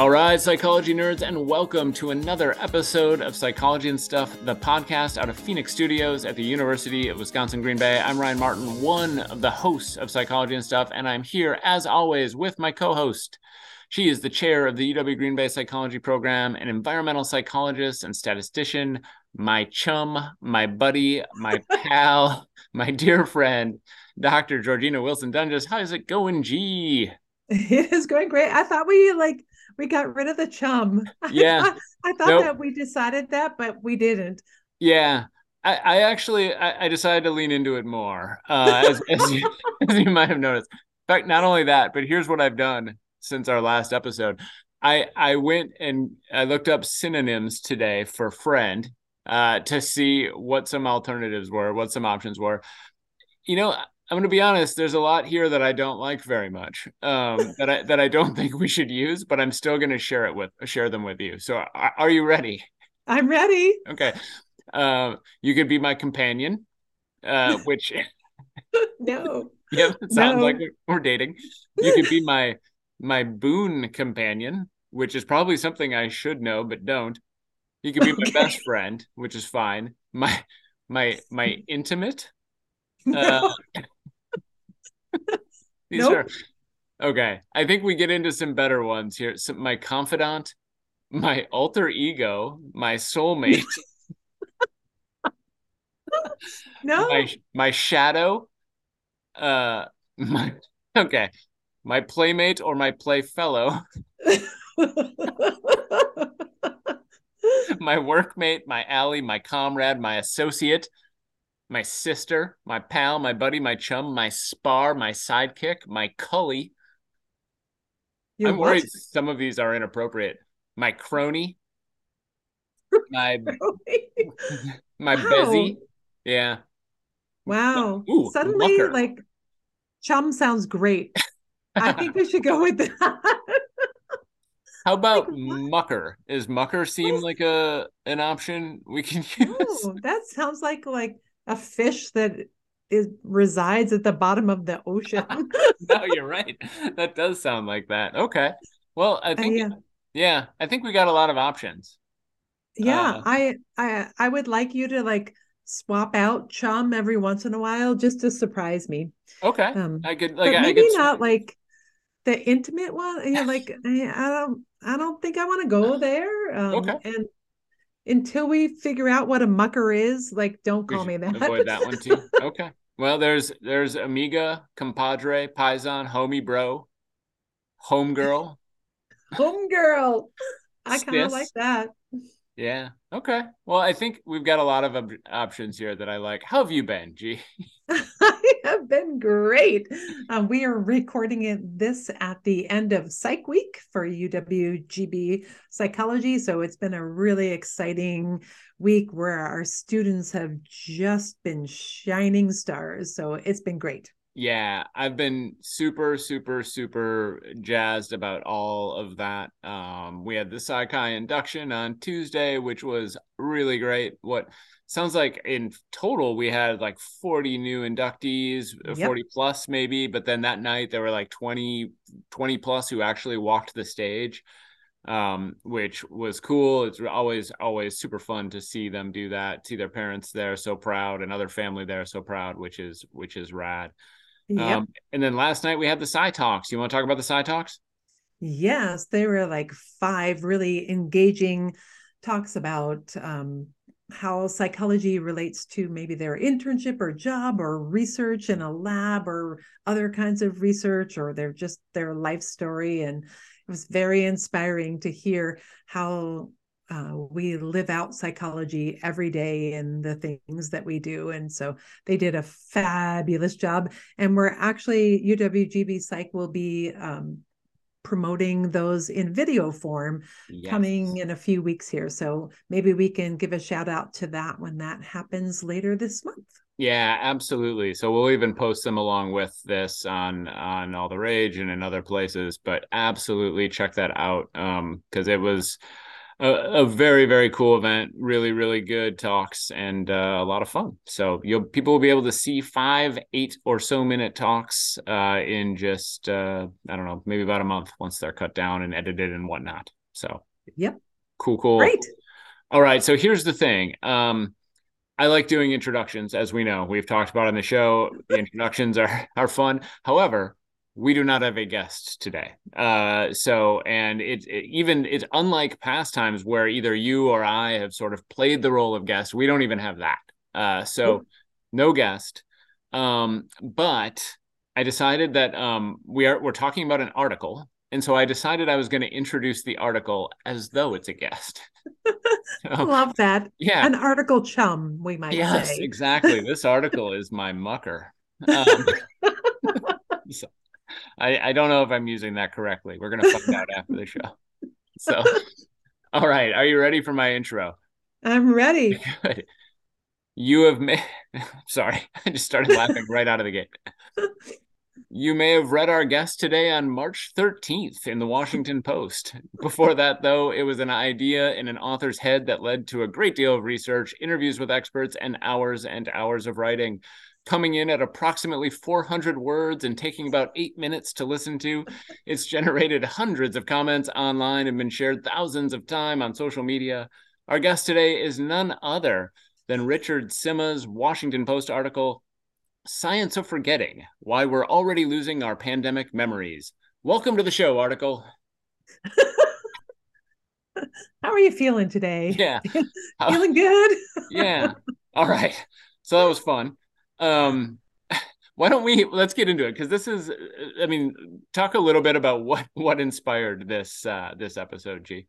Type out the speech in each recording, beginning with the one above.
All right, psychology nerds, and welcome to another episode of Psychology and Stuff, the podcast out of Phoenix Studios at the University of Wisconsin Green Bay. I'm Ryan Martin, one of the hosts of Psychology and Stuff, and I'm here as always with my co host. She is the chair of the UW Green Bay Psychology Program, an environmental psychologist and statistician, my chum, my buddy, my pal, my dear friend, Dr. Georjeanna Wilson Doenges. How's it going, G? It is going great. I thought we like we got rid of the chum. Yeah. I thought, I thought Nope. that we decided that, but we didn't. Yeah. I, I actually I, I decided to lean into it more, uh, as, as, you, as you might have noticed. In fact, not only that, but here's what I've done since our last episode. I I went and I looked up synonyms today for friend uh, to see what some alternatives were, what some options were. You know, I'm going to be honest. There's a lot here that I don't like very much. Um, that I that I don't think we should use, but I'm still going to share it with share them with you. So, are, are you ready? I'm ready. Okay. Uh, you could be my companion, uh, which No. yep, sounds No. like we're- we're dating. You could be my my boon companion, which is probably something I should know but don't. You could be my best friend, which is fine. My my my intimate. Uh, these Nope. are okay. I think we get into some better ones here. So my confidant, my alter ego, my soulmate. No. my my shadow uh my okay my playmate or my playfellow my workmate my ally my comrade my associate my sister my pal my buddy my chum my spar my sidekick my cully i'm worried some of these are inappropriate my crony my my Wow. bezzy yeah Wow. Ooh, Suddenly, mucker. like chum sounds great. I think we should go with that. How about Like, mucker? Is mucker seem is- like a an option we can use? Oh, that sounds like like a fish that is resides at the bottom of the ocean. no, you're right. That does sound like that. Okay. Well, I think yeah. yeah, I think we got a lot of options. Yeah, Uh, I I I would like you to like swap out chum every once in a while just to surprise me. Okay. Um, I could like I maybe could not like the intimate one. Yeah, like I, I don't I don't think I want to go there. Um, Okay. And until we figure out what a mucker is, like don't call me that. avoid that one too. Okay. Well, there's there's amiga, compadre, paisan, homie bro, homegirl. Homegirl. I kind of like that. Yeah. Okay. Well, I think we've got a lot of ob- options here that I like. How have you been, G? I have been great. Um, we are recording it this at the end of Psych Week for UWGB Psychology. So it's been a really exciting week where our students have just been shining stars. So it's been great. Yeah, I've been super, super, super jazzed about all of that. Um, we had the Psi Chi induction on Tuesday, which was really great. What sounds like in total we had like 40 new inductees, uh, Yep. 40 plus maybe, but then that night there were like 20, 20 plus who actually walked the stage. Um, which was cool. It's always, always super fun to see them do that, see their parents there so proud and other family there so proud, which is which is rad. Yep. Um, and then last night we had the Psy Talks. You want to talk about the Psy Talks? Yes, there were like five really engaging talks about um, how psychology relates to maybe their internship or job or research in a lab or other kinds of research or their just their life story. And it was very inspiring to hear how uh, we live out psychology every day in the things that we do. And so they did a fabulous job. And we're actually, UWGB Psych will be um, promoting those in video form Yes. coming in a few weeks here. So maybe we can give a shout out to that when that happens later this month. Yeah, absolutely. So we'll even post them along with this on on all the rage and in other places. But absolutely check that out um, because it was a, a, very very cool event really really good talks and uh, a lot of fun so you'll people will be able to see five eight or so minute talks uh, in just uh, i don't know maybe about a month once they're cut down and edited and whatnot so yep cool cool great all right so here's the thing um, I like doing introductions, as we know. We've talked about on the show. The introductions are are fun. However, we do not have a guest today. Uh, so, and it, it, even it's unlike past times where either you or I have sort of played the role of guest. We don't even have that. Uh, so, no guest. Um, but I decided that um, we are we're talking about an article, and so I decided I was going to introduce the article as though it's a guest. so, Love that. Yeah, an article chum, we might yes, say. exactly. This article is my mucker. Um, so, I, I don't know if I'm using that correctly. We're gonna find out after the show. So, all right, are you ready for my intro? I'm ready. Good. You have made. Sorry, I just started laughing right out of the gate. You may have read our guest today on March 13th in the Washington Post. Before that, though, it was an idea in an author's head that led to a great deal of research, interviews with experts, and hours and hours of writing coming in at approximately 400 words and taking about eight minutes to listen to. It's generated hundreds of comments online and been shared thousands of times on social media. Our guest today is none other than Richard Sima's Washington Post article, Science of Forgetting Why We're Already Losing Our Pandemic Memories. Welcome to the show, article. How are you feeling today? Yeah. feeling good? yeah. All right. So that was fun. Um, why don't we let's get into it because this is i mean talk a little bit about what what inspired this uh this episode g.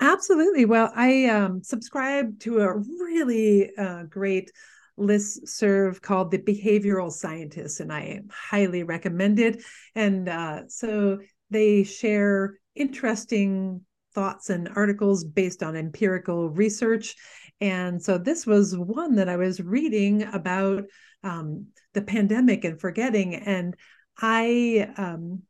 Absolutely. Well i um subscribe to a really uh, great list serve called the behavioral scientist and i highly recommend it. And uh, so they share interesting thoughts and articles based on empirical research. And so this was one that i was reading about um, the pandemic and forgetting. And I, um,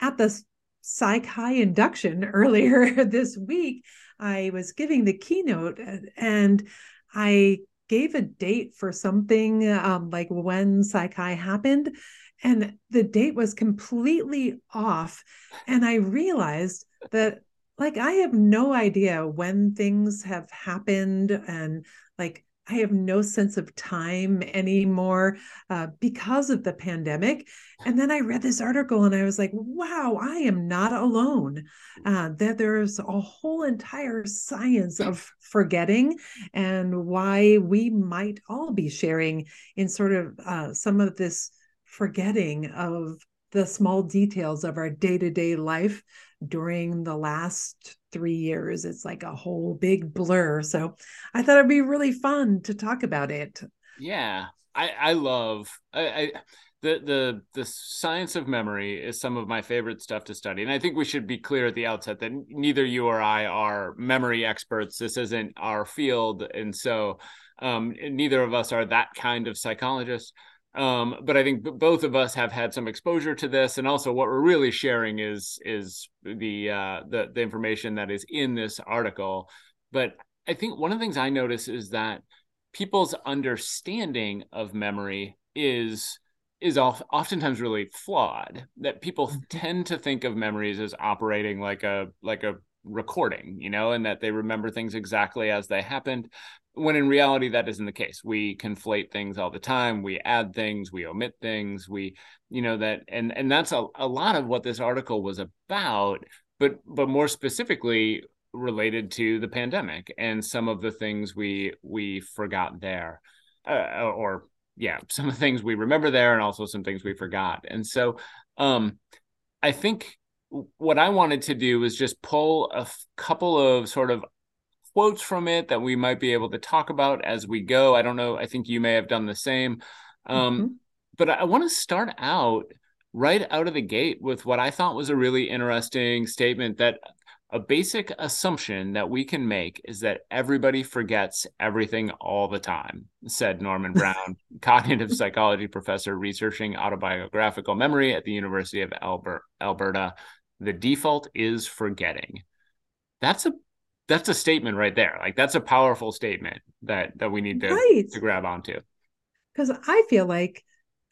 at the Psi Chi induction earlier this week, I was giving the keynote and I gave a date for something um, like when Psi Chi happened. And the date was completely off. And I realized that, like, I have no idea when things have happened and, like, I have no sense of time anymore uh, because of the pandemic. And then I read this article and I was like, wow, I am not alone. Uh, that there's a whole entire science of forgetting and why we might all be sharing in sort of uh, some of this forgetting of the small details of our day to day life during the last three years. It's like a whole big blur. So I thought it'd be really fun to talk about it. Yeah. I, I love I, I the the the science of memory is some of my favorite stuff to study and i think we should be clear at the outset that neither you or i are memory experts this isn't our field and so um, neither of us are that kind of psychologist um, but I think both of us have had some exposure to this, and also what we're really sharing is is the uh, the the information that is in this article. But I think one of the things I notice is that people's understanding of memory is is oftentimes really flawed. That people mm-hmm. tend to think of memories as operating like a like a recording, you know, and that they remember things exactly as they happened when in reality that isn't the case. We conflate things all the time. We add things. We omit things. We you know that and and that's a, a lot of what this article was about but but more specifically related to the pandemic and some of the things we we forgot there uh, or yeah some of the things we remember there and also some things we forgot. And so um i think what i wanted to do was just pull a f- couple of sort of quotes from it that we might be able to talk about as we go. I don't know. I think you may have done the same. Um, mm-hmm. But I want to start out right out of the gate with what I thought was a really interesting statement that a basic assumption that we can make is that everybody forgets everything all the time, said Norman Brown, cognitive psychology professor researching autobiographical memory at the University of Alberta. The default is forgetting. That's a that's a statement right there. Like that's a powerful statement that that we need to right. to grab onto. Because I feel like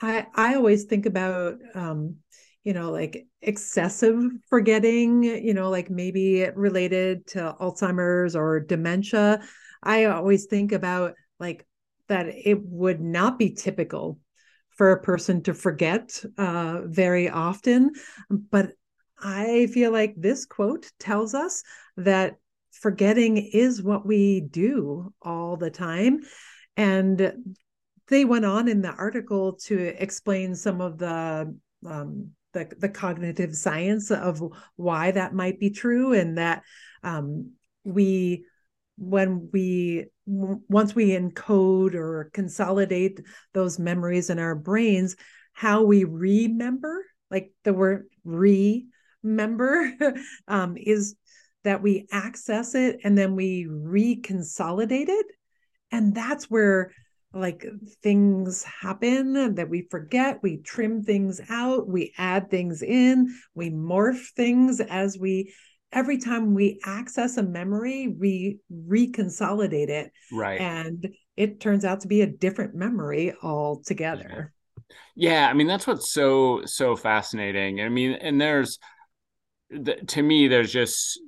I I always think about um, you know, like excessive forgetting, you know, like maybe related to Alzheimer's or dementia. I always think about like that it would not be typical for a person to forget uh, very often. But I feel like this quote tells us that forgetting is what we do all the time. And they went on in the article to explain some of the um, the, the cognitive science of why that might be true and that um, we when we once we encode or consolidate those memories in our brains how we remember like the word remember um, is that we access it and then we reconsolidate it. And that's where like things happen that we forget. We trim things out we add things in we morph things as we every time we access a memory we reconsolidate it. Right. And it turns out to be a different memory altogether. Yeah i mean that's what's so so fascinating. I mean and there's to me there's just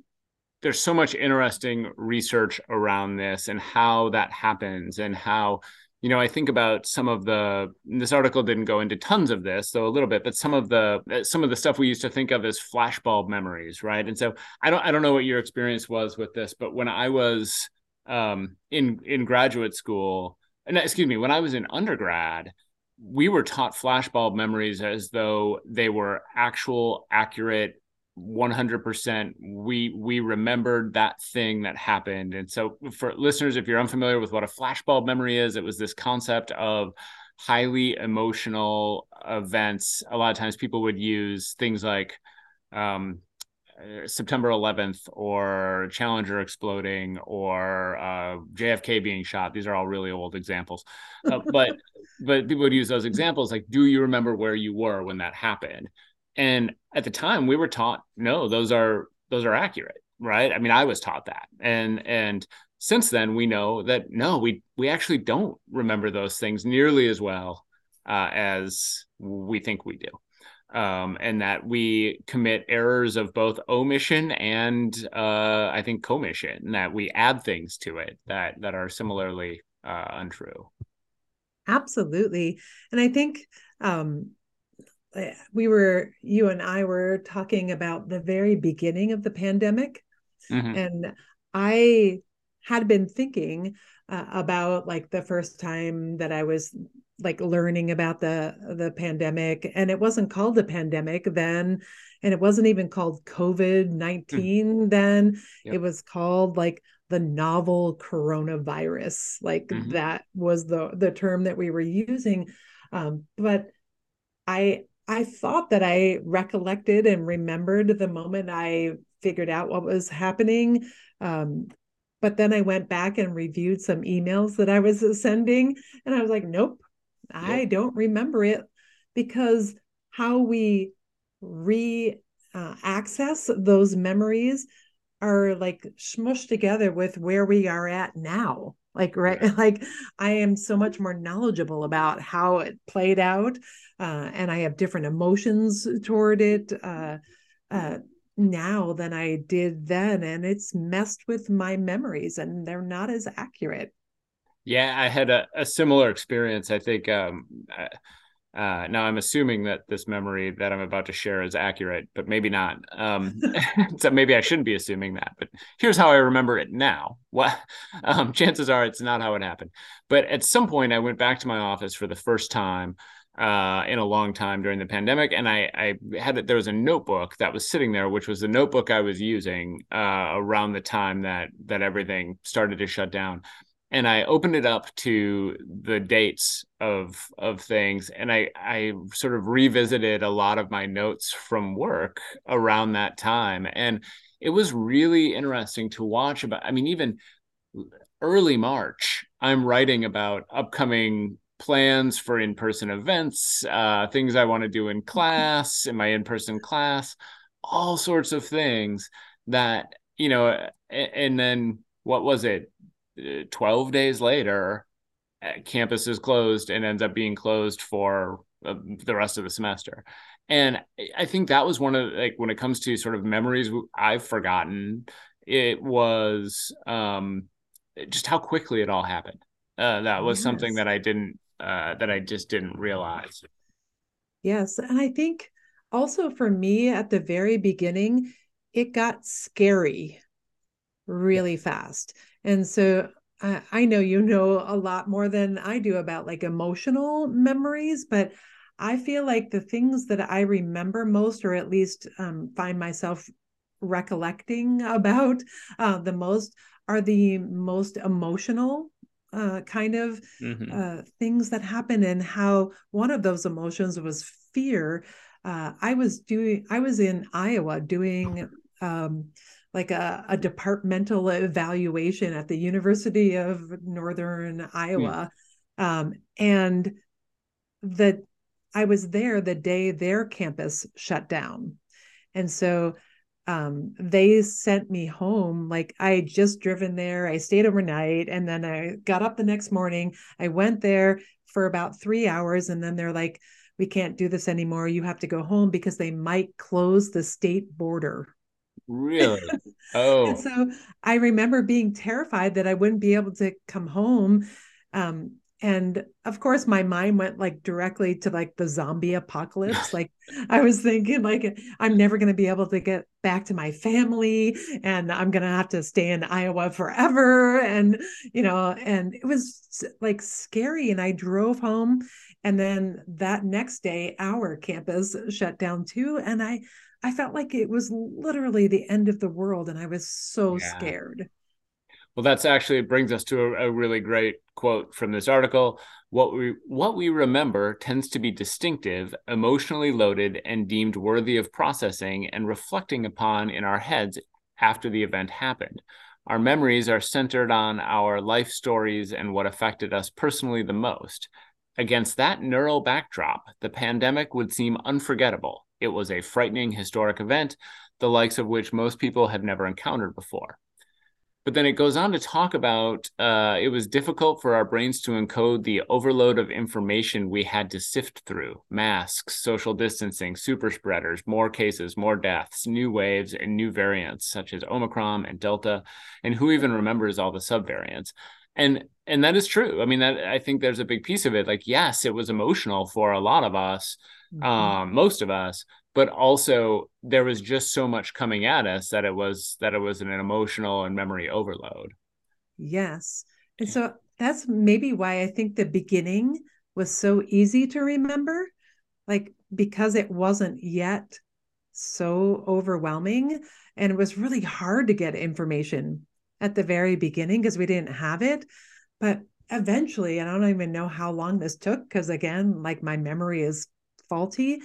there's so much interesting research around this and how that happens and how you know, I think about some of the this article didn't go into tons of this, though a little bit, but some of the some of the stuff we used to think of as flashbulb memories, right? And so I don't I don't know what your experience was with this, but when I was um, in in graduate school, and excuse me, when I was in undergrad, we were taught flashbulb memories as though they were actual accurate 100% we we remembered that thing that happened and so for listeners if you're unfamiliar with what a flashbulb memory is it was this concept of highly emotional events a lot of times people would use things like um, September 11th or Challenger exploding or uh, JFK being shot. These are all really old examples, uh, but but people would use those examples like, do you remember where you were when that happened? And at the time we were taught, no, those are those are accurate, right? I mean, I was taught that. And and since then we know that no, we we actually don't remember those things nearly as well uh, as we think we do. Um, and that we commit errors of both omission and uh, I think commission, and that we add things to it that that are similarly uh, untrue. Absolutely, and I think um, we were you and I were talking about the very beginning of the pandemic mm-hmm. and I had been thinking uh, about like the first time that I was like learning about the the pandemic and it wasn't called a pandemic then and it wasn't even called covid-19 mm. then yep. it was called like the novel coronavirus like mm-hmm. that was the the term that we were using um, but i I thought that I recollected and remembered the moment I figured out what was happening. Um, but then I went back and reviewed some emails that I was sending, and I was like, nope, I don't remember it because how we re uh, access those memories are like smushed together with where we are at now like right yeah. like i am so much more knowledgeable about how it played out uh, and i have different emotions toward it uh, uh, now than i did then and it's messed with my memories and they're not as accurate yeah i had a, a similar experience i think um, uh, now I'm assuming that this memory that I'm about to share is accurate, but maybe not. Um, so maybe I shouldn't be assuming that. But here's how I remember it now. What? Um, chances are it's not how it happened. But at some point, I went back to my office for the first time uh, in a long time during the pandemic, and I, I had that There was a notebook that was sitting there, which was the notebook I was using uh, around the time that that everything started to shut down and I opened it up to the dates of of things, and I I sort of revisited a lot of my notes from work around that time, and it was really interesting to watch. About I mean, even early March, I'm writing about upcoming plans for in-person events, uh, things I want to do in class, in my in-person class, all sorts of things that you know, and then what was it? Uh, 12 days later, uh, campus is closed and ends up being closed for uh, the rest of the semester. And I think that was one of like when it comes to sort of memories I've forgotten, it was um, just how quickly it all happened. Uh, that was yes. something that I didn't uh, that I just didn't realize. Yes, and I think also for me at the very beginning, it got scary really fast. And so I, I know you know a lot more than I do about like emotional memories, but I feel like the things that I remember most, or at least um, find myself recollecting about uh, the most, are the most emotional uh, kind of mm-hmm. uh, things that happen, and how one of those emotions was fear. Uh, I was doing, I was in Iowa doing um, like a, a, departmental evaluation at the University of Northern Iowa. Yeah. Um, and the I was there the day their campus shut down. And so um, they sent me home. Like I had just driven there. I stayed overnight and then I got up the next morning. I went there for about three hours. And then they're like, we can't do this anymore. You have to go home because they might close the state border. Really? Oh. and so I remember being terrified that I wouldn't be able to come home. Um, and of course my mind went like directly to like the zombie apocalypse like i was thinking like i'm never going to be able to get back to my family and i'm going to have to stay in iowa forever and you know and it was like scary and i drove home and then that next day our campus shut down too and i i felt like it was literally the end of the world and i was so yeah. scared well, that's actually brings us to a, a, really great quote from this article. What we what we remember tends to be distinctive, emotionally loaded, and deemed worthy of processing and reflecting upon in our heads after the event happened. Our memories are centered on our life stories and what affected us personally the most. Against that neural backdrop, the pandemic would seem unforgettable. It was a frightening historic event, the likes of which most people have never encountered before. But then it goes on to talk about uh, it was difficult for our brains to encode the overload of information we had to sift through masks social distancing super spreaders more cases more deaths new waves and new variants such as omicron and delta and who even remembers all the subvariants. And and that is true. I mean that i think there's a big piece of it. Like yes it was emotional for a lot of us mm-hmm. um, most of us but also there was just so much coming at us that it was that it was an emotional and memory overload. Yes. And so that's maybe why i think the beginning was so easy to remember like because it wasn't yet so overwhelming and it was really hard to get information at the very beginning because we didn't have it. But eventually and i don't even know how long this took because again like my memory is faulty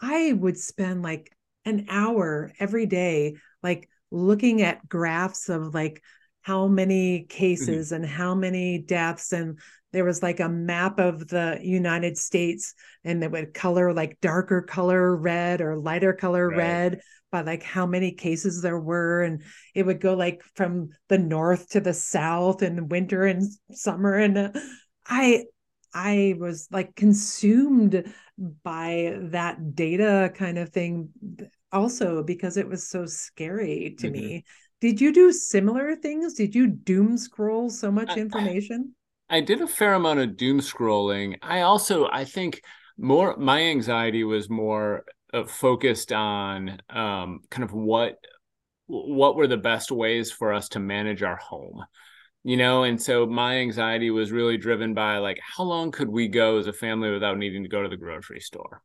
I would spend like an hour every day, like looking at graphs of like how many mm-hmm. cases mm-hmm. and how many deaths. And there was like a map of the United States and it would color like darker color red or lighter color right. red by like how many cases there were. And it would go like from the north to the south in winter and summer. And uh, I, I was like consumed by that data kind of thing also because it was so scary to mm-hmm. me. Did you do similar things? Did you doom scroll so much information? I, I did a fair amount of doom scrolling. I also I think more my anxiety was more uh, focused on um, kind of what what were the best ways for us to manage our home you know and so my anxiety was really driven by like how long could we go as a family without needing to go to the grocery store?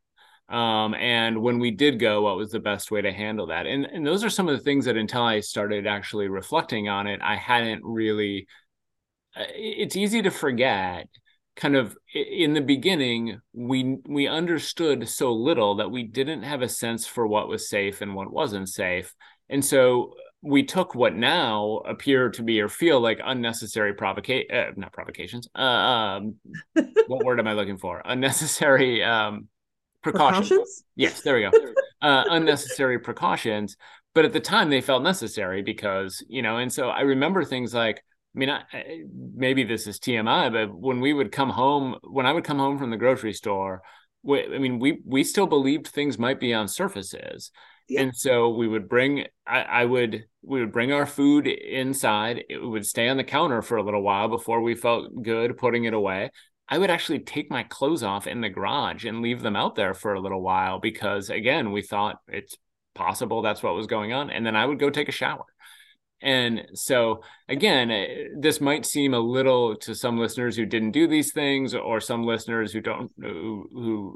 Um, and when we did go what was the best way to handle that? And and those are some of the things that until i started actually reflecting on it i hadn't really uh, it's easy to forget kind of in the beginning we we understood so little that we didn't have a sense for what was safe and what wasn't safe. And so we took what now appear to be or feel like unnecessary provocation, uh, not provocations. Uh, um, what word am I looking for? Unnecessary um, precautions. precautions. Yes, there we go. Uh, unnecessary precautions, but at the time they felt necessary because you know and so i remember things like i mean I, maybe this is tmi but when we would come home when i would come home from the grocery store we, i mean we we still believed things might be on surfaces yeah. and so we would bring I, I would we would bring our food inside it would stay on the counter for a little while before we felt good putting it away I would actually take my clothes off in the garage and leave them out there for a little while because again, we thought it's possible that's what was going on. And then I would go take a shower. And so, again, eh, this might seem a little to some listeners who didn't do these things, or some listeners who don't who,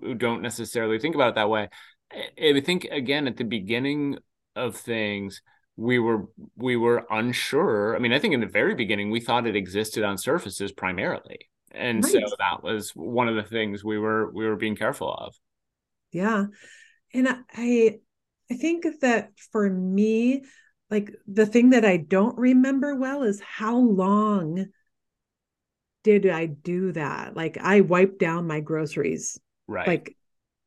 who don't necessarily think about it that way. I think again at the beginning of things, we were we were unsure. I mean, I think in the very beginning we thought it existed on surfaces primarily, and right. so that was one of the things we were we were being careful of. Yeah, and I I think that for me, like the thing that I don't remember well is how long did I do that? Like I wiped down my groceries. Right. Like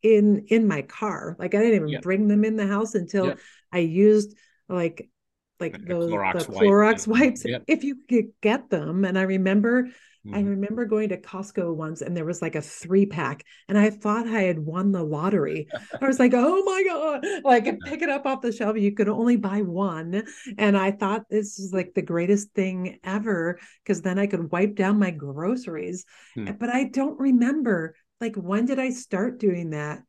in in my car. Like I didn't even yep. bring them in the house until yep. I used like like, like those Clorox the Clorox wipes. Yep. If you could get them. And I remember Mm-hmm. I remember going to Costco once and there was like a three pack, and I thought I had won the lottery. I was like, oh my God, like pick it up off the shelf. You could only buy one. And I thought this is like the greatest thing ever because then I could wipe down my groceries. Hmm. But I don't remember like when did I start doing that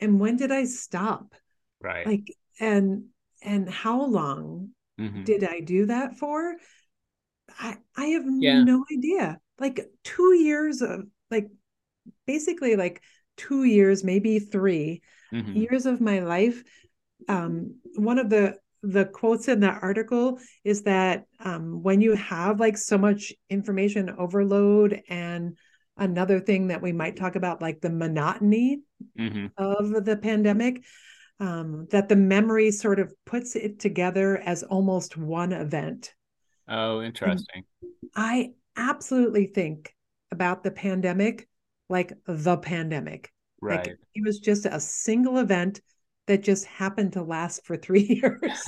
and when did I stop? Right. Like, and and how long mm-hmm. did I do that for? I, I have yeah. no idea like two years of like basically like two years maybe 3 mm-hmm. years of my life um one of the the quotes in that article is that um, when you have like so much information overload and another thing that we might talk about like the monotony mm-hmm. of the pandemic um, that the memory sort of puts it together as almost one event oh interesting and i absolutely think about the pandemic like the pandemic. Right. Like it was just a single event that just happened to last for three years.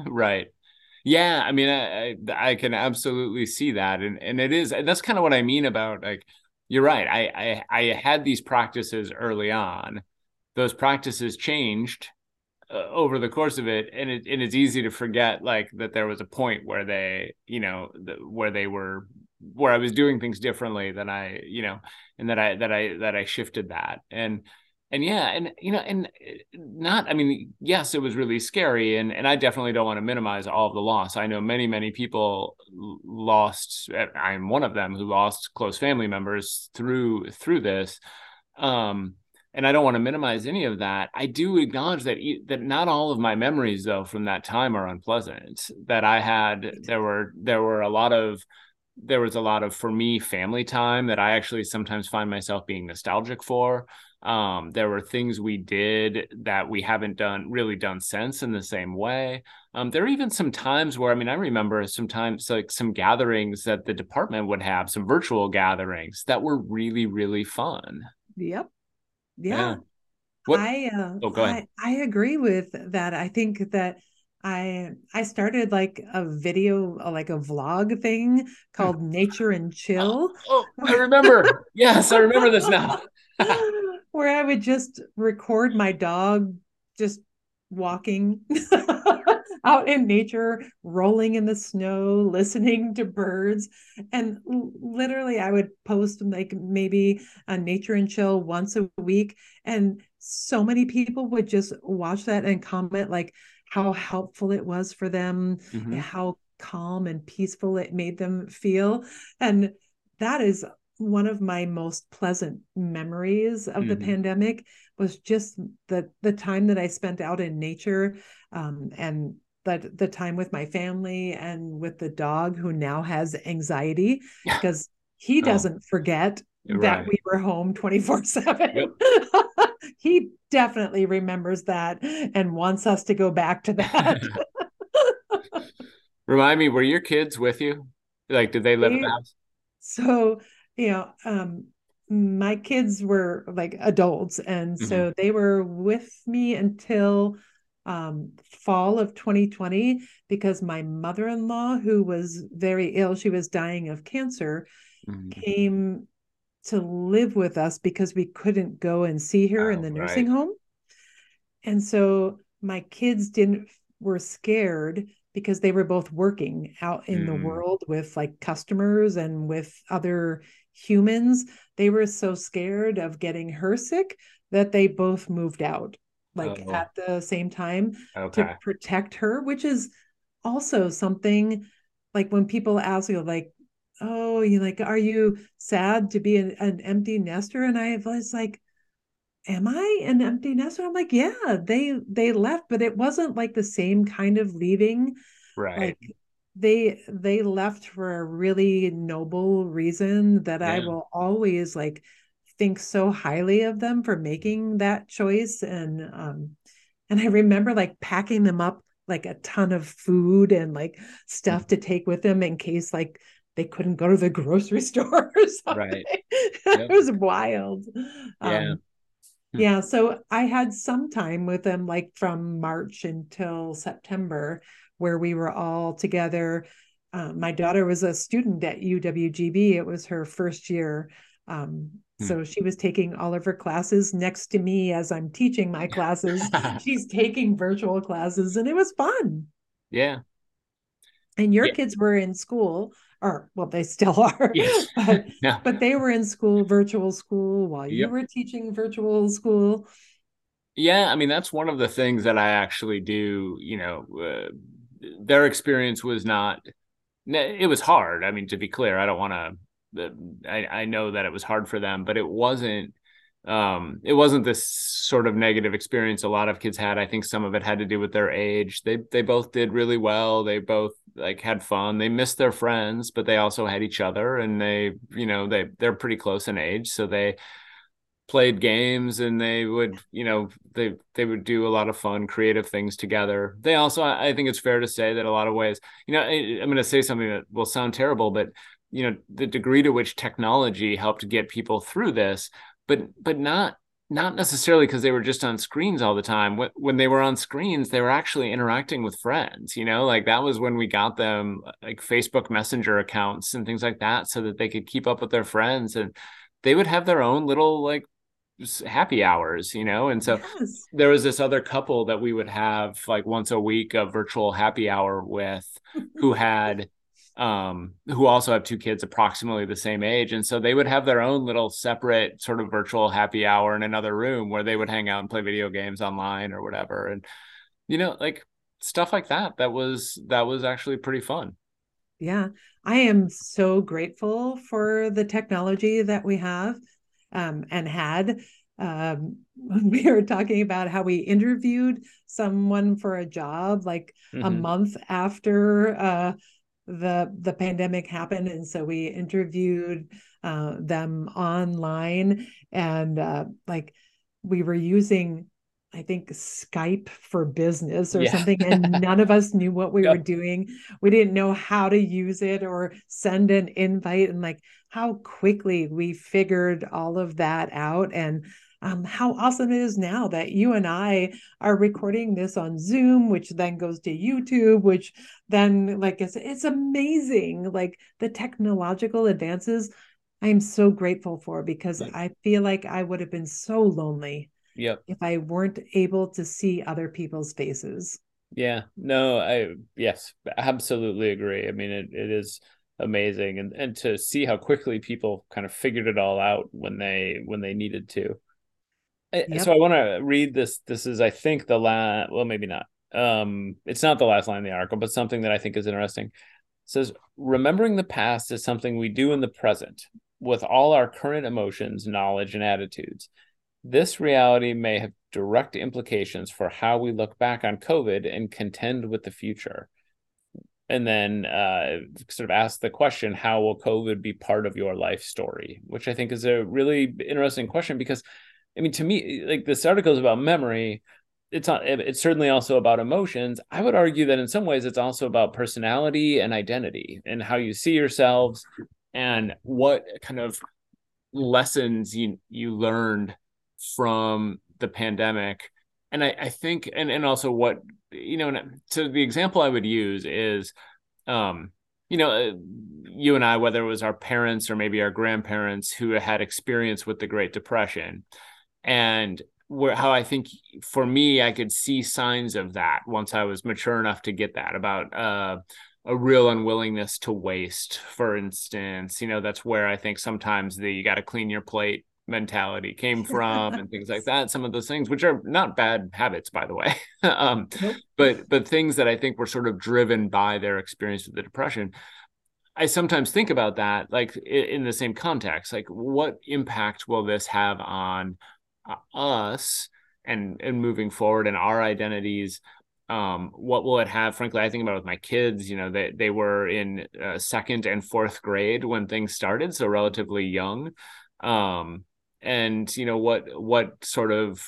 right. Yeah, I mean, I, I, I can absolutely see that, and and it is, and that's kind of what I mean about like, you're right. I I I had these practices early on. Those practices changed uh, over the course of it and it and it's easy to forget like that there was a point where they you know the, where they were where I was doing things differently than I you know and that I that I that I shifted that and and yeah and you know and uh, not i mean yes it was really scary and and i definitely don't want to minimize all of the loss i know many many people lost uh, i'm one of them who lost close family members through through this um and I don't want to minimize any of that. I do acknowledge that that not all of my memories though from that time are unpleasant. That I had there were there were a lot of there was a lot of for me family time that I actually sometimes find myself being nostalgic for. Um, there were things we did that we haven't done really done since in the same way. Um, there are even some times where I mean I remember sometimes like some gatherings that the department would have some virtual gatherings that were really really fun. Yep yeah, yeah. i uh, oh, go ahead. I, I agree with that i think that I I started like a video, like a vlog thing called Nature and Chill. Oh, oh I remember. yes, I remember this now. Where I would just record my dog just walking out in nature, rolling in the snow, listening to birds. And literally, I would post like maybe a nature and chill once a week. And so many people would just watch that and comment like how helpful it was for them, mm-hmm. how calm and peaceful it made them feel. And that is one of my most pleasant memories of mm-hmm. the pandemic was just the the time that I spent out in nature um, and the the time with my family and with the dog who now has anxiety because he oh. doesn't oh, forget right. that we were home 24 7 he definitely remembers that and wants us to go back to that remind me were your kids with you like did they live they, in the house so you know um my kids were like adults and so mm-hmm. they were with me until um, fall of 2020 because my mother-in-law who was very ill she was dying of cancer mm-hmm. came to live with us because we couldn't go and see her oh, in the nursing right. home and so my kids didn't were scared because they were both working out in mm. the world with like customers and with other humans they were so scared of getting her sick that they both moved out like oh. at the same time okay. to protect her which is also something like when people ask you like oh you like are you sad to be an, an empty nester and i was like am i an empty nester i'm like yeah they they left but it wasn't like the same kind of leaving right like they they left for a really noble reason that yeah. i will always like think so highly of them for making that choice and um and i remember like packing them up like a ton of food and like stuff to take with them in case like they couldn't go to the grocery store or something. Right. Yep. it was wild. Yeah. Um, yeah. So I had some time with them like from March until September where we were all together. Uh, my daughter was a student at UWGB. It was her first year. Um, Hmm. So she was taking all of her classes next to me as I'm teaching my classes. She's taking virtual classes and it was fun. Yeah. And your yeah. kids were in school, or well, they still are, yes. but, yeah. but they were in school, virtual school, while you yep. were teaching virtual school. Yeah. I mean, that's one of the things that I actually do. You know, uh, their experience was not, it was hard. I mean, to be clear, I don't want to I, I know that it was hard for them, but it wasn't um it wasn't this sort of negative experience a lot of kids had. I think some of it had to do with their age. They they both did really well. They both like had fun. They missed their friends but they also had each other and they you know they they're pretty close in age so they played games and they would you know they they would do a lot of fun creative things together. They also i think it's fair to say that a lot of ways you know I, i'm going to say something that will sound terrible but you know the degree to which technology helped get people through this but but not not necessarily because they were just on screens all the time. When they were on screens they were actually interacting with friends you know like that was when we got them like facebook messenger accounts and things like that so that they could keep up with their friends and they would have their own little like happy hours you know and so yes. there was this other couple that we would have like once a week a virtual happy hour with who had um, who also have two kids approximately the same age. And so they would have their own little separate sort of virtual happy hour in another room where they would hang out and play video games online or whatever. And, you know, like stuff like that, that was, that was actually pretty fun. Yeah. I am so grateful for the technology that we have um, and had. Um, we were talking about how we interviewed someone for a job like mm-hmm. a month after uh, the the pandemic happened and so we interviewed uh, them online and uh, like we were using I think Skype for business or yeah. something, and none of us knew what we yep. were doing. We didn't know how to use it or send an invite, and like how quickly we figured all of that out. And um, how awesome it is now that you and I are recording this on Zoom, which then goes to YouTube, which then like it's it's amazing. Like the technological advances, I'm so grateful for because I feel like I would have been so lonely yep. if I weren't able to see other people's faces. Yeah, no, I yes, absolutely agree. I mean, it, it is amazing and and to see how quickly people kind of figured it all out when they when they needed to Yep. So I want to read this. This is, I think, the last. Well, maybe not. Um, it's not the last line of the article, but something that I think is interesting. It says, "Remembering the past is something we do in the present with all our current emotions, knowledge, and attitudes. This reality may have direct implications for how we look back on COVID and contend with the future." And then uh, sort of ask the question, "How will COVID be part of your life story?" Which I think is a really interesting question because I mean, to me, like this article is about memory. It's not. It's certainly also about emotions. I would argue that in some ways, it's also about personality and identity and how you see yourselves and what kind of lessons you you learned from the pandemic. And I, I think and and also what you know so the example i would use is um you know uh, you and i whether it was our parents or maybe our grandparents who had experience with the great depression. And where how i think for me i could see signs of that once i was mature enough to get that about uh a real unwillingness to waste for instance. You know that's where i think sometimes the you got to clean your plate mentality came from and things like that some of those things which are not bad habits by the way. Um, nope. but but things that i think were sort of driven by their experience with the depression i sometimes think about that like in the same context like what impact will this have on uh, us and and moving forward and our identities? Um, what will it have frankly i think about it with my kids you know they, they were in uh, second and fourth grade when things started so relatively young. Um, and you know what what sort of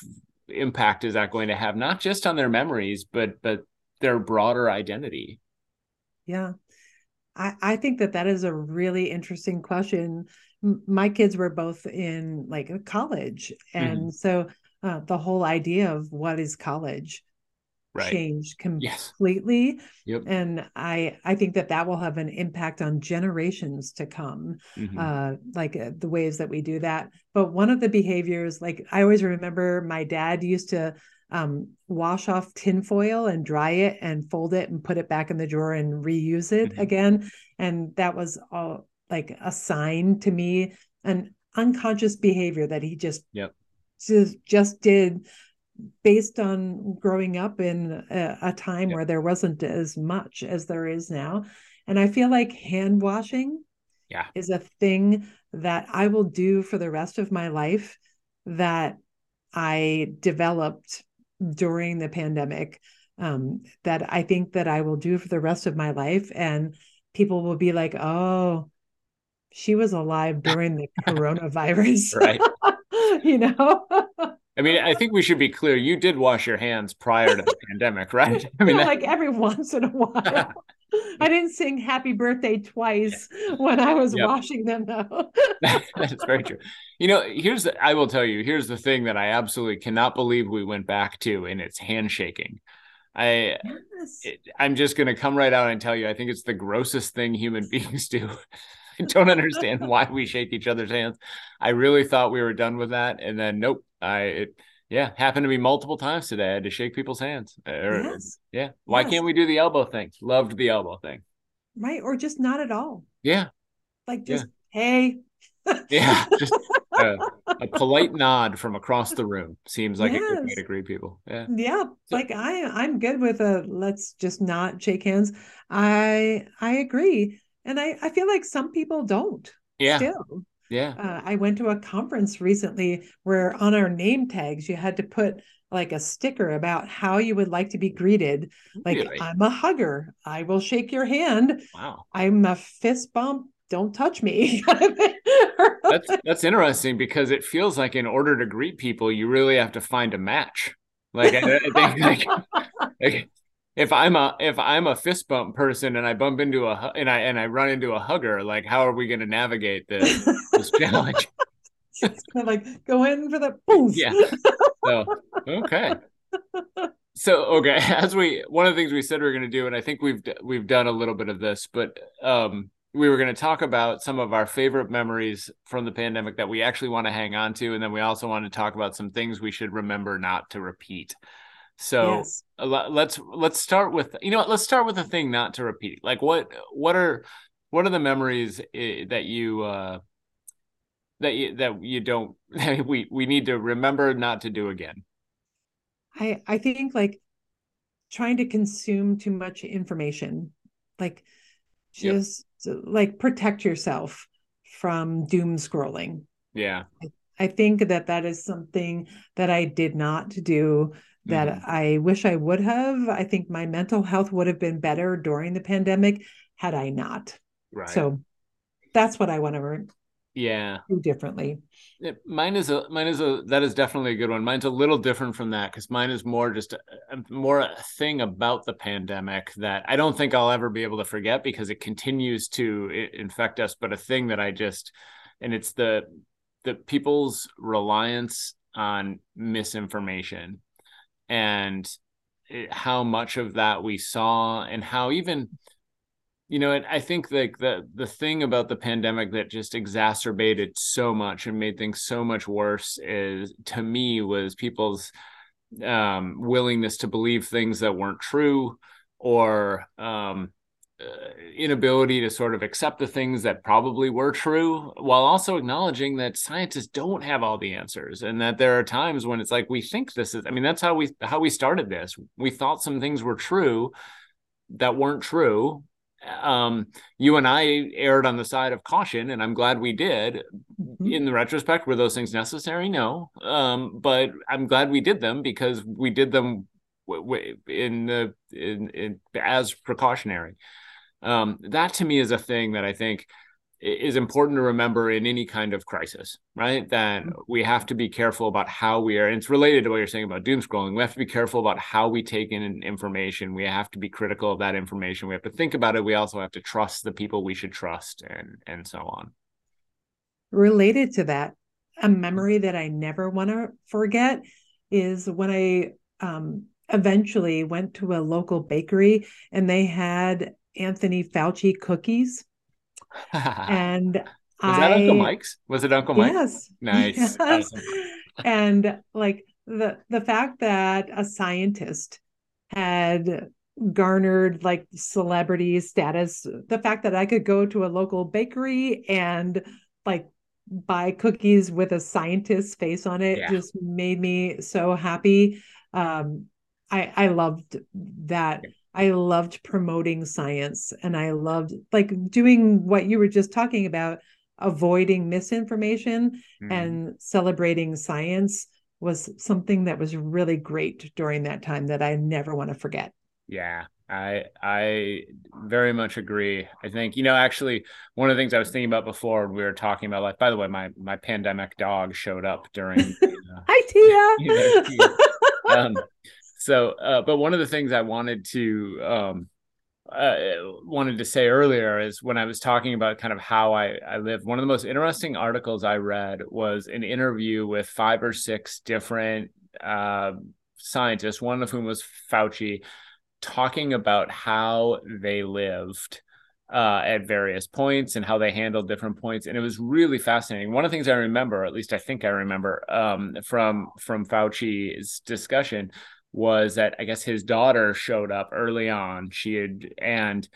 impact is that going to have not just on their memories but but their broader identity? Yeah. I i think that that is a really interesting question. My kids were both in like college. And mm-hmm. so uh, the whole idea of what is college right. changed completely yes. yep. and i i think that that will have an impact on generations to come mm-hmm. uh like uh, the ways that we do that but one of the behaviors like i always remember my dad used to um, wash off tinfoil and dry it and fold it and put it back in the drawer and reuse it mm-hmm. again and that was all like a sign to me an unconscious behavior that he just yep. just, just did based on growing up in a, a time where there wasn't as much as there is now. And I feel like hand washing yeah. is a thing that I will do for the rest of my life that I developed during the pandemic um, that I think that I will do for the rest of my life. And people will be like, oh, she was alive during the coronavirus. right. you know? I mean, I think we should be clear. You did wash your hands prior to the pandemic, right? I mean, that... like every once in a while. I didn't sing happy birthday twice when I was yep. washing them though. That's very true. You know, here's the, I will tell you, here's the thing that I absolutely cannot believe we went back to and it's handshaking. I yes. it, I'm just going to come right out and tell you I think it's the grossest thing human beings do. I don't understand why we shake each other's hands. I really thought we were done with that and then nope, I it yeah happened to me multiple times today. I had to shake people's hands. Yes. Yeah. Why yes. can't we do the elbow thing? Loved the elbow thing. Right, or just not at all. Yeah. Like just yeah. hey. yeah, just a, a, polite nod from across the room seems like yes. a good way to greet people. Yeah. Yeah, so, like I I'm good with a let's just not shake hands. I I agree. And I I feel like some people don't. Yeah. Still. Yeah. Uh, I went to a conference recently where on our name tags, you had to put like a sticker about how you would like to be greeted. Like, really? I'm a hugger. I will shake your hand. Wow. I'm a fist bump. Don't touch me. that's that's interesting because it feels like in order to greet people, you really have to find a match. Like I, I think like, like if I'm a if I'm a fist bump person and I bump into a and I and I run into a hugger, like how are we going to navigate this this challenge? it's kind of like go in for the poof. Yeah. So okay. So okay, as we one of the things we said we are going to do, and I think we've we've done a little bit of this, but um, we were going to talk about some of our favorite memories from the pandemic that we actually want to hang on to, and then we also want to talk about some things we should remember not to repeat. So yes. let's let's start with you know what, let's start with a thing not to repeat. Like what what are what are the memories eh, that you uh that you that you don't we we need to remember not to do again? I I think like trying to consume too much information. Like just yep. like protect yourself from doom scrolling. Yeah. I, I think that that is something that I did not do that mm-hmm. I wish I would have. I think my mental health would have been better during the pandemic had I not. Right. So that's what I want to learn. yeah do differently. mine is a mine is a that is definitely a good one. Mine's a little different from that because mine is more just a, a, more a thing about the pandemic that I don't think I'll ever be able to forget because it continues to infect us. But a thing that I just and it's the the people's reliance on misinformation and how much of that we saw and how even you know i think like the the thing about the pandemic that just exacerbated so much and made things so much worse is to me was people's um, willingness to believe things that weren't true or um, inability to sort of accept the things that probably were true while also acknowledging that scientists don't have all the answers and that there are times when it's like we think this is i mean that's how we how we started this we thought some things were true that weren't true um, you and I erred on the side of caution, and I'm glad we did. Mm-hmm. In the retrospect, were those things necessary? No, um, but I'm glad we did them because we did them in the in, in as precautionary um, that to me is a thing that I think is important to remember in any kind of crisis, right? That mm-hmm. we have to be careful about how we are. And it's related to what you're saying about doom scrolling. We have to be careful about how we take in information. We have to be critical of that information. We have to think about it. We also have to trust the people we should trust and and so on. Related to that, a memory that I never want to forget is when I um, eventually went to a local bakery and they had Anthony Fauci cookies. and was I, that Uncle Mike's? Was it Uncle Mike? Yes. Nice. Yes. Awesome. and like the the fact that a scientist had garnered like celebrity status, the fact that I could go to a local bakery and like buy cookies with a scientist's face on it yeah. just made me so happy. Um, I I loved that I loved promoting science and I loved like doing what you were just talking about, avoiding misinformation mm. and celebrating science was something that was really great during that time that I never want to forget. Yeah, I I very much agree. I think you know actually one of the things I was thinking about before we were talking about like by the way my my pandemic dog showed up during uh, Hi Tia. You know, um, so uh, but one of the things i wanted to um, uh, wanted to say earlier is when i was talking about kind of how i i live one of the most interesting articles i read was an interview with five or six different uh, scientists one of whom was fauci talking about how they lived uh, at various points and how they handled different points, and it was really fascinating. One of the things I remember, at least I think I remember, um, from from Fauci's discussion was that I guess his daughter showed up early on. She had and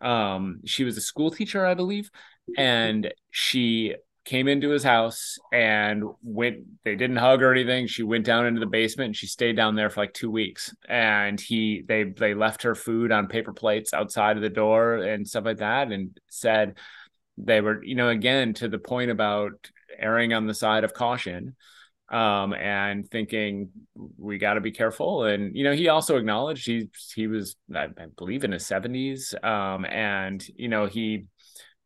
um she was a school teacher, I believe, and she came into his house and went they didn't hug or anything. She went down into the basement and she stayed down there for like two weeks. And he they they left her food on paper plates outside of the door and stuff like that and said they were you know again to the point about erring on the side of caution um, and thinking we got to be careful. And you know, he also acknowledged he he was, I, I believe, in his seventies, um, and you know he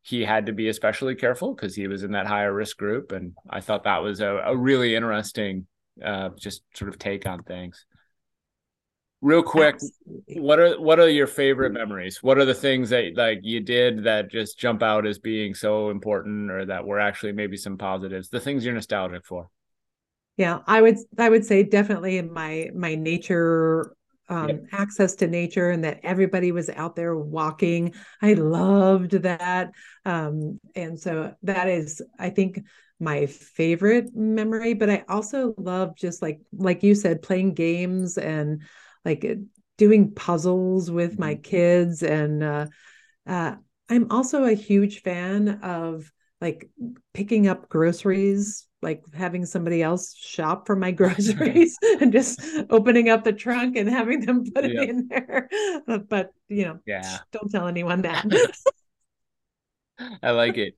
he had to be especially careful because he was in that higher risk group. And I thought that was a, a really interesting, uh, just sort of take on things. Real quick, Absolutely. what are what are your favorite memories? What are the things that like you did that just jump out as being so important, or that were actually maybe some positives? The things you're nostalgic for yeah i would i would say definitely in my my nature um, yep. access to nature and that everybody was out there walking i loved that um, and so that is i think my favorite memory but i also love just like like you said playing games and like uh, doing puzzles with my mm-hmm. kids and uh, uh, i'm also a huge fan of like picking up groceries like having somebody else shop for my groceries and just opening up the trunk and having them put it in there. But you know, yeah, don't tell anyone that. I like it.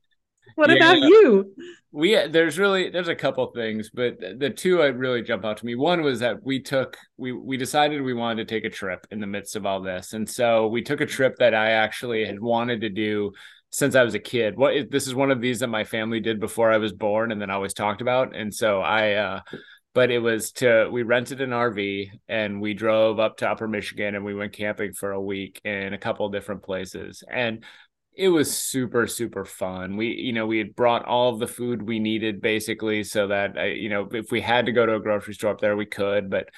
What yeah, about you? We uh, there's really there's a couple things, but the two that really jump out to me. One was that we took we we decided we wanted to take a trip in the midst of all this, and so we took a trip that I actually had wanted to do since I was a kid. What this is one of these that my family did before I was born and then always talked about. And so I uh but it was to we rented an RV and we drove up to upper Michigan and we went camping for a week in a couple different places. And it was super super fun we you know we had brought all of the food we needed basically so that uh, you know if we had to go to a grocery store up there we could but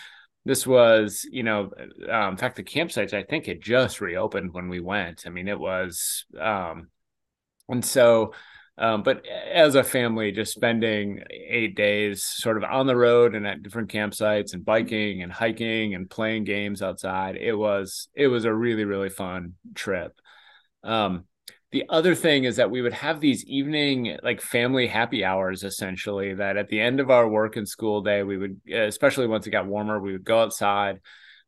this was you know um, in fact the campsites i think had just reopened when we went i mean it was um and so um, but as a family just spending eight days sort of on the road and at different campsites and biking and hiking and playing games outside it was it was a really really fun trip. Um the other thing is that we would have these evening like family happy hours essentially that at the end of our work and school day we would especially once it got warmer we would go outside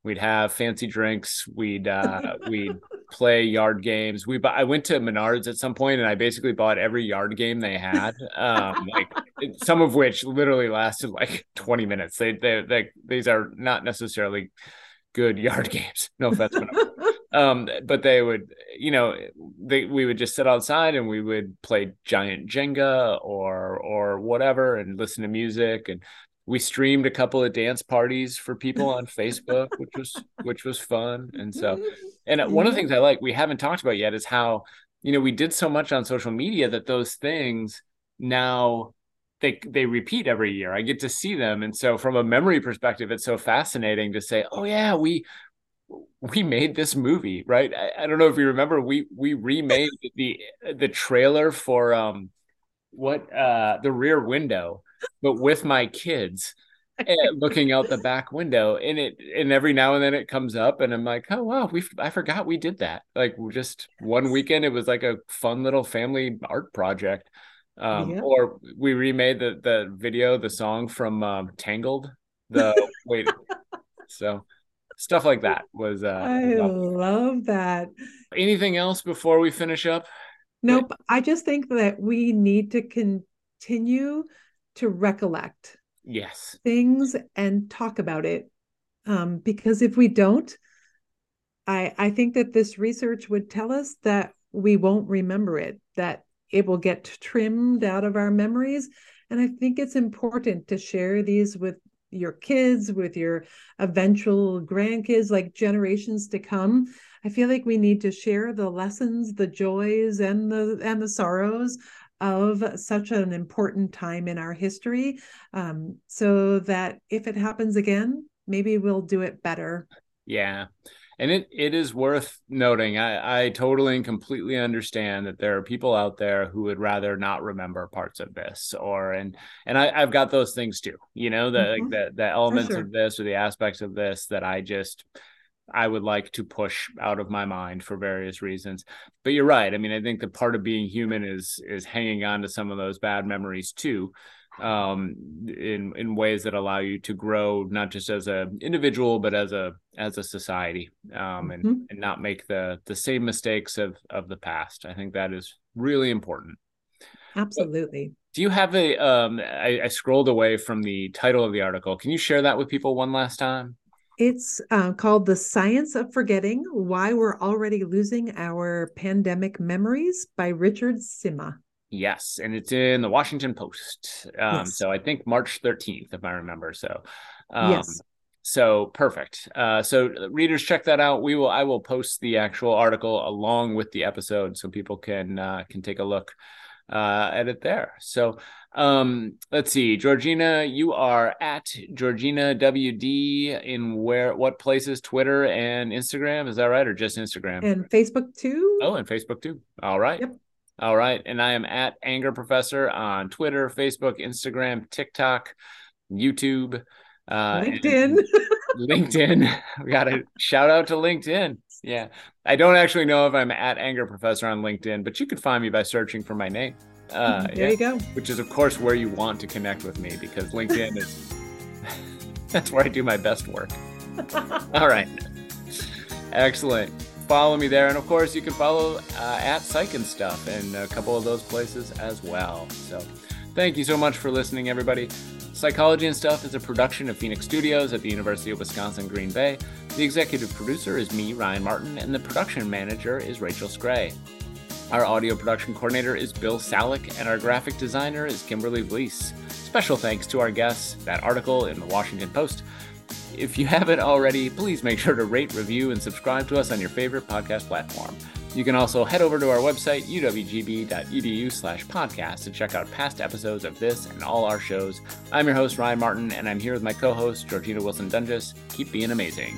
we'd have fancy drinks we'd uh we'd play yard games. We i went to menards at some point and i basically bought every yard game they had um like some of which literally lasted like 20 minutes. They they, they these are not necessarily good yard games. No offense um, but they would, you know, they we would just sit outside and we would play giant Jenga or or whatever and listen to music and we streamed a couple of dance parties for people on Facebook, which was which was fun. And so, and one of the things I like we haven't talked about yet is how you know we did so much on social media that those things now they they repeat every year. I get to see them, and so from a memory perspective, it's so fascinating to say, oh yeah, we we made this movie, right? I, I, don't know if you remember, we we remade the the trailer for um what uh the rear window, but with my kids looking out the back window and it and every now and then it comes up and I'm like, oh wow, we I forgot we did that. Like just one weekend, it was like a fun little family art project. Um, yeah. or we remade the the video, the song from um, Tangled. The wait, so stuff like that was uh i love that anything else before we finish up nope i just think that we need to continue to recollect yes. things and talk about it. Um, because if we don't i i think that this research would tell us that we won't remember it that it will get trimmed out of our memories. And i think it's important to share these with your kids, with your eventual grandkids, like generations to come. I feel like we need to share the lessons, the joys, and the and the sorrows of such an important time in our history, um, so that if it happens again, maybe we'll do it better. Yeah and it it is worth noting I, I totally and completely understand that there are people out there who would rather not remember parts of this or and and I, i've got those things too you know the mm-hmm. like the, the elements sure. of this or the aspects of this that i just I would like to push out of my mind for various reasons. But you're right. I mean, I think the part of being human is is hanging on to some of those bad memories too um, in in ways that allow you to grow not just as an individual but as a as a society um, and mm-hmm. and not make the the same mistakes of of the past. I think that is really important. Absolutely. But do you have a? Um, I, I scrolled away from the title of the article. Can you share that with people one last time? It's uh, called The Science of Forgetting Why We're Already Losing Our Pandemic Memories by Richard Sima. Yes, and it's in the Washington Post. Um, yes. So I think March 13th, if I remember. So, um, yes. So perfect. Uh, so readers, check that out. We will. I will post the actual article along with the episode, so people can uh, can take a look uh, at it there. So um, let's see, Georjeanna, you are at Georjeanna WD in where what places? Twitter and Instagram, is that right, or just Instagram? And Facebook too. Oh, and Facebook too. All right. Yep. All right. And I am at Anger Professor on Twitter, Facebook, Instagram, TikTok, YouTube, uh, LinkedIn. LinkedIn. We got a shout out to LinkedIn. Yeah. I don't actually know if I'm at Anger Professor on LinkedIn, but you can find me by searching for my name. Uh, there yeah, you go. Which is, of course, where you want to connect with me because LinkedIn is that's where I do my best work. All right. Excellent follow me there. And of course, you can follow uh, at Psych and Stuff and a couple of those places as well. So thank you so much for listening, everybody. Psychology and Stuff is a production of Phoenix Studios at the University of Wisconsin Green Bay. The executive producer is me, Ryan Martin, and the production manager is Rachel Scray. Our audio production coordinator is Bill Salick, and our graphic designer is Kimberly Vlies. Special thanks to our guests, that article in the Washington Post, if you haven't already, please make sure to rate, review, and subscribe to us on your favorite podcast platform. You can also head over to our website, uwgb.edu slash podcast, to check out past episodes of this and all our shows. I'm your host, Ryan Martin, and I'm here with my co host, Georjeanna Wilson Doenges. Keep being amazing.